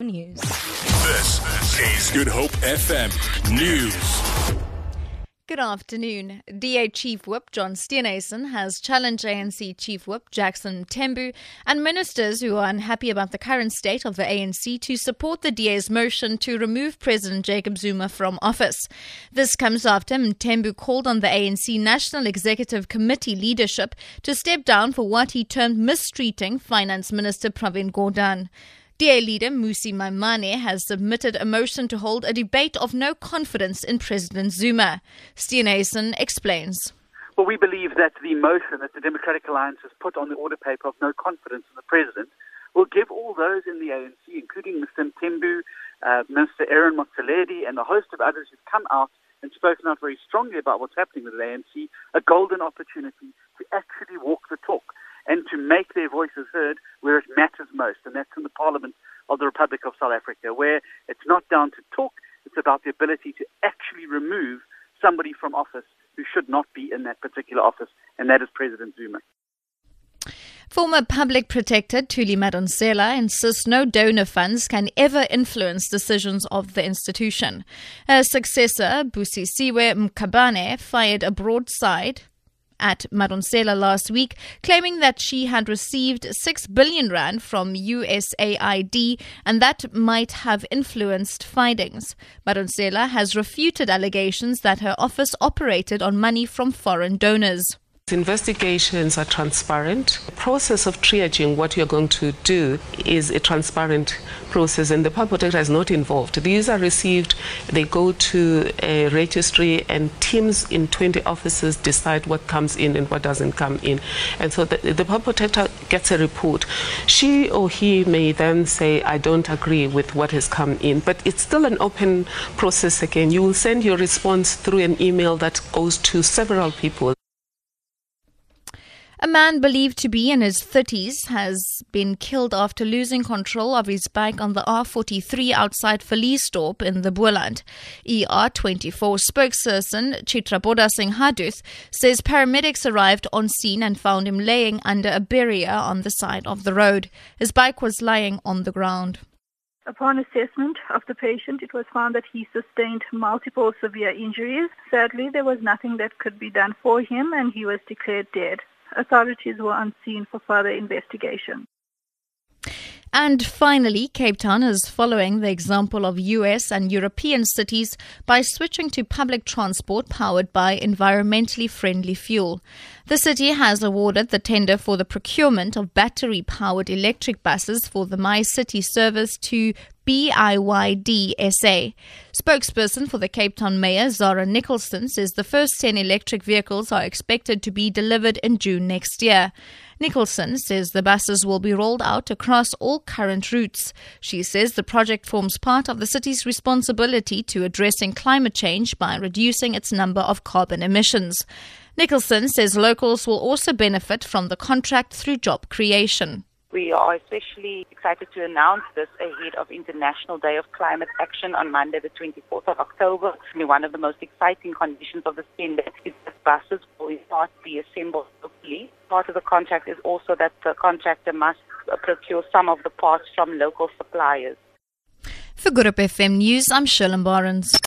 News. This is Good Hope FM News. Good afternoon. DA Chief Whip John Steenhuisen has challenged ANC Chief Whip Jackson Mthembu and ministers who are unhappy about the current state of the ANC to support the DA's motion to remove President Jacob Zuma from office. This comes after Mthembu called on the ANC National Executive Committee leadership to step down for what he termed mistreating Finance Minister Pravin Gordhan. DA leader Musi Maimane has submitted a motion to hold a debate of no confidence in President Zuma. Steenhuisen explains. Well, we believe that the motion that the Democratic Alliance has put on the order paper of no confidence in the president will give all those in the ANC, including Mr. Mthembu, uh, Aaron Motsoaledi, and a host of others who've come out and spoken out very strongly about what's happening with the ANC, a golden opportunity to actually walk the talk and to make their voices heard where it matters most, and that's in the Parliament of the Republic of South Africa, where it's not down to talk, it's about the ability to actually remove somebody from office who should not be in that particular office, and that is President Zuma. Former public protector Thuli Madonsela insists no donor funds can ever influence decisions of the institution. Her successor, Busisiwe Mkhwebane, fired a broadside at Madonsela last week, claiming that she had received 6 billion rand from USAID and that might have influenced findings. Madonsela has refuted allegations that her office operated on money from foreign donors. Investigations are transparent. The process of triaging what you're going to do is a transparent process, and the public protector is not involved. These are received, they go to a registry, and teams in 20 offices decide what comes in and what doesn't come in. And so the, the public protector gets a report. She or he may then say, I don't agree with what has come in, but it's still an open process again. You will send your response through an email that goes to several people. A man believed to be in his 30s has been killed after losing control of his bike on the R43 outside Villiersdorp in the Boland. ER24 spokesperson Chitraboda Singh Haduth says paramedics arrived on scene and found him laying under a barrier on the side of the road. His bike was lying on the ground. Upon assessment of the patient, it was found that he sustained multiple severe injuries. Sadly, there was nothing that could be done for him and he was declared dead authorities were on scene for further investigation. And finally, Cape Town is following the example of US and European cities by switching to public transport powered by environmentally friendly fuel. The city has awarded the tender for the procurement of battery powered electric buses for the MyCiTi service to BYDSA. Spokesperson for the Cape Town Mayor, Zara Nicholson, says the first 10 electric vehicles are expected to be delivered in June next year. Nicholson says the buses will be rolled out across all current routes. She says the project forms part of the city's responsibility to addressing climate change by reducing its number of carbon emissions. Nicholson says locals will also benefit from the contract through job creation. We are especially excited to announce this ahead of International Day of Climate Action on Monday, the 24th of October. One of the most exciting conditions of the tender is that buses will part be assembled locally. Part of the contract is also that the contractor must procure some of the parts from local suppliers. For Good Hope FM News, I'm Shirley Barnes.